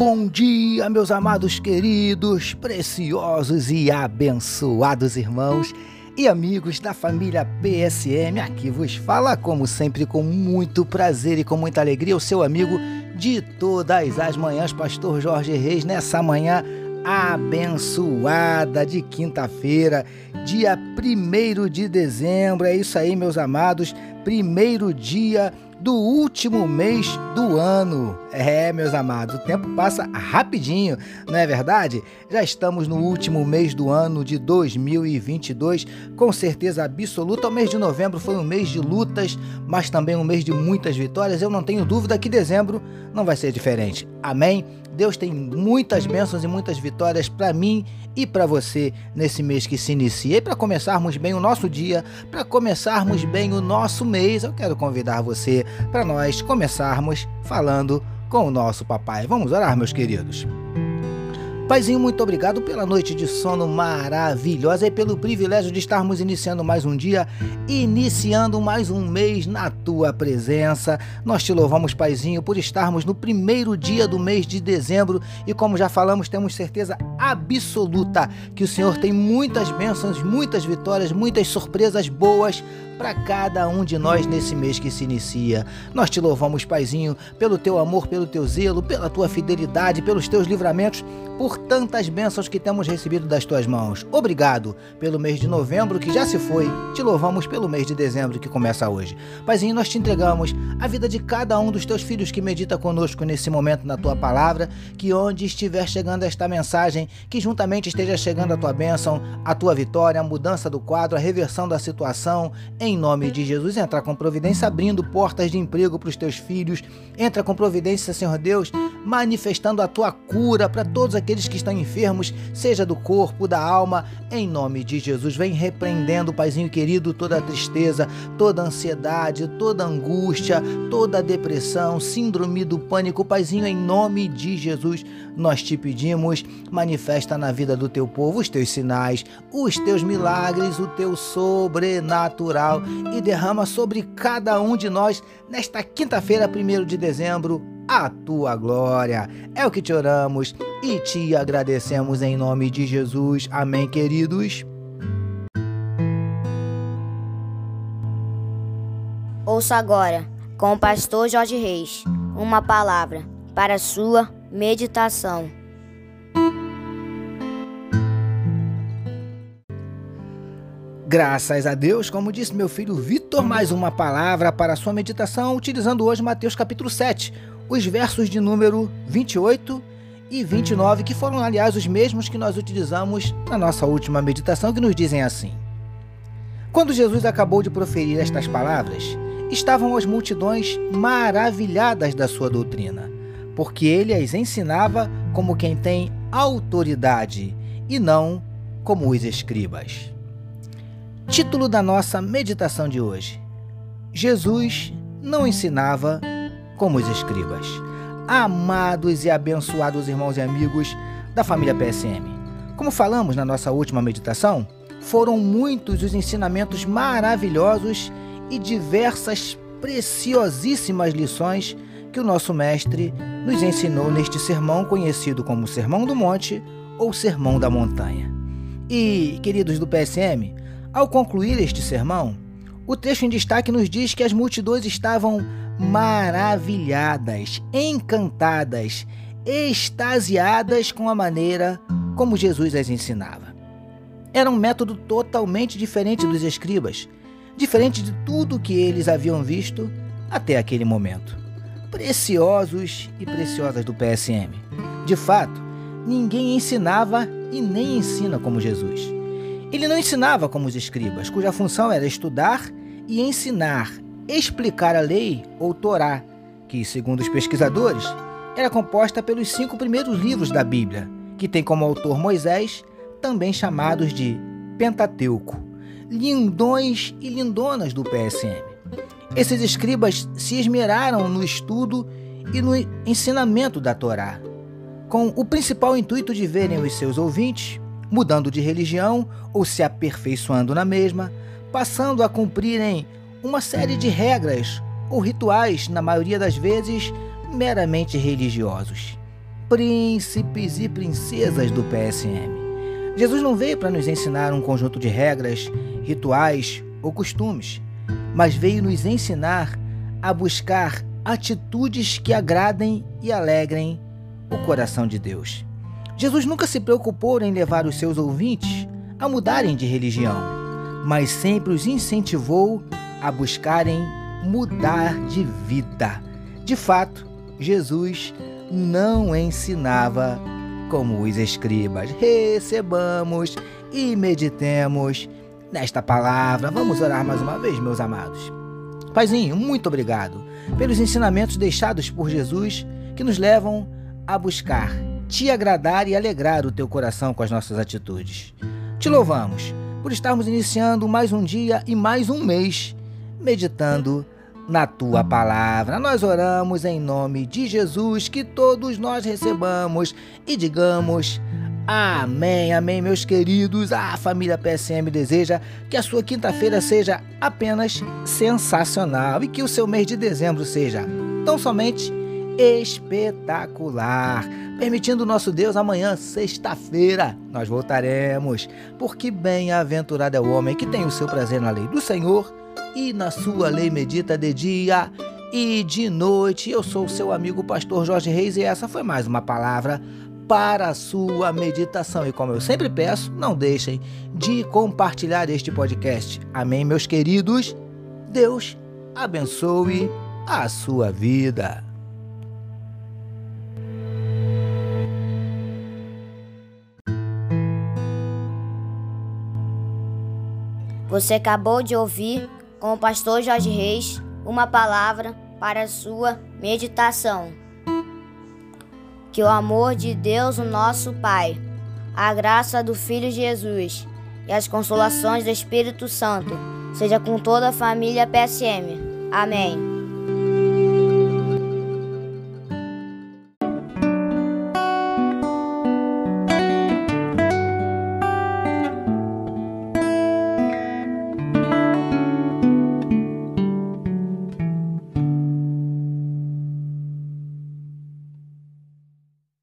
Bom dia, meus amados queridos, preciosos e abençoados irmãos e amigos da família PSM. Aqui vos fala, como sempre, com muito prazer e com muita alegria, o seu amigo de todas as manhãs, Pastor Jorge Reis, nessa manhã abençoada de quinta-feira, dia 1 de dezembro. É isso aí, meus amados, primeiro dia do último mês do ano. É, meus amados, o tempo passa rapidinho, não é verdade? Já estamos no último mês do ano de 2022, com certeza absoluta. O mês de novembro foi um mês de lutas, mas também um mês de muitas vitórias. Eu não tenho dúvida que dezembro não vai ser diferente. Amém? Deus tem muitas bênçãos e muitas vitórias para mim e para você nesse mês que se inicia. E para começarmos bem o nosso dia, para começarmos bem o nosso mês, eu quero convidar você para nós começarmos falando com o nosso papai. Vamos orar, meus queridos. Paizinho, muito obrigado pela noite de sono maravilhosa e pelo privilégio de estarmos iniciando mais um dia, iniciando mais um mês na tua presença. Nós te louvamos, Paizinho, por estarmos no primeiro dia do mês de dezembro e, como já falamos, temos certeza absoluta que o Senhor tem muitas bênçãos, muitas vitórias, muitas surpresas boas para cada um de nós nesse mês que se inicia. Nós te louvamos, Paizinho, pelo teu amor, pelo teu zelo, pela tua fidelidade, pelos teus livramentos, por tantas bênçãos que temos recebido das tuas mãos. Obrigado pelo mês de novembro que já se foi. Te louvamos pelo mês de dezembro que começa hoje. Paizinho, nós te entregamos a vida de cada um dos teus filhos que medita conosco nesse momento na tua palavra, que onde estiver chegando esta mensagem, que juntamente esteja chegando a tua bênção, a tua vitória, a mudança do quadro, a reversão da situação, em nome de Jesus, entra com providência, abrindo portas de emprego para os teus filhos. Entra com providência, Senhor Deus, manifestando a tua cura para todos aqueles que estão enfermos, seja do corpo, da alma. Em nome de Jesus, vem repreendendo, Paizinho querido, toda a tristeza, toda a ansiedade, toda a angústia, toda a depressão, síndrome do pânico. Paizinho, em nome de Jesus, nós te pedimos, manifesta na vida do teu povo os teus sinais, os teus milagres, o teu sobrenatural e derrama sobre cada um de nós nesta quinta-feira, 1 de dezembro, a tua glória. É o que te oramos e te agradecemos em nome de Jesus. Amém, queridos. Ouça agora, com o pastor Jorge Reis, uma palavra para sua meditação. Graças a Deus, como disse meu filho Vitor, mais uma palavra para sua meditação, utilizando hoje Mateus capítulo 7, os versos de número 28 e 29, que foram, aliás, os mesmos que nós utilizamos na nossa última meditação, que nos dizem assim: Quando Jesus acabou de proferir estas palavras, estavam as multidões maravilhadas da sua doutrina, porque ele as ensinava como quem tem autoridade e não como os escribas. Título da nossa meditação de hoje: Jesus não ensinava como os escribas. Amados e abençoados irmãos e amigos da família PSM. Como falamos na nossa última meditação, foram muitos os ensinamentos maravilhosos e diversas preciosíssimas lições que o nosso mestre nos ensinou neste sermão conhecido como Sermão do Monte ou Sermão da Montanha. E, queridos do PSM, ao concluir este sermão, o trecho em destaque nos diz que as multidões estavam maravilhadas, encantadas, extasiadas com a maneira como Jesus as ensinava. Era um método totalmente diferente dos escribas, diferente de tudo que eles haviam visto até aquele momento. Preciosos e preciosas do PSM. De fato, ninguém ensinava e nem ensina como Jesus. Ele não ensinava como os escribas, cuja função era estudar e ensinar, explicar a lei ou Torá, que, segundo os pesquisadores, era composta pelos cinco primeiros livros da Bíblia, que tem como autor Moisés, também chamados de Pentateuco, lindões e lindonas do PSM. Esses escribas se esmeraram no estudo e no ensinamento da Torá, com o principal intuito de verem os seus ouvintes mudando de religião ou se aperfeiçoando na mesma, passando a cumprirem uma série de regras ou rituais, na maioria das vezes meramente religiosos. príncipes e princesas do PSM. Jesus não veio para nos ensinar um conjunto de regras, rituais ou costumes, mas veio nos ensinar a buscar atitudes que agradem e alegrem o coração de Deus. Jesus nunca se preocupou em levar os seus ouvintes a mudarem de religião, mas sempre os incentivou a buscarem mudar de vida. De fato, Jesus não ensinava como os escribas. Recebamos e meditemos nesta palavra. Vamos orar mais uma vez, meus amados. Paizinho, muito obrigado pelos ensinamentos deixados por Jesus que nos levam a buscar te agradar e alegrar o teu coração com as nossas atitudes. Te louvamos por estarmos iniciando mais um dia e mais um mês meditando na tua palavra. Nós oramos em nome de Jesus, que todos nós recebamos e digamos. Amém, amém, meus queridos. A família PSM deseja que a sua quinta-feira seja apenas sensacional e que o seu mês de dezembro seja tão somente espetacular. Permitindo nosso Deus, amanhã, sexta-feira, nós voltaremos, porque bem-aventurado é o homem que tem o seu prazer na lei do Senhor e na sua lei medita de dia e de noite. Eu sou o seu amigo pastor Jorge Reis e essa foi mais uma palavra para a sua meditação. E como eu sempre peço, não deixem de compartilhar este podcast. Amém, meus queridos? Deus abençoe a sua vida. Você acabou de ouvir com o pastor Jorge Reis uma palavra para sua meditação. Que o amor de Deus, o nosso Pai, a graça do Filho Jesus e as consolações do Espírito Santo seja com toda a família PSM. Amém.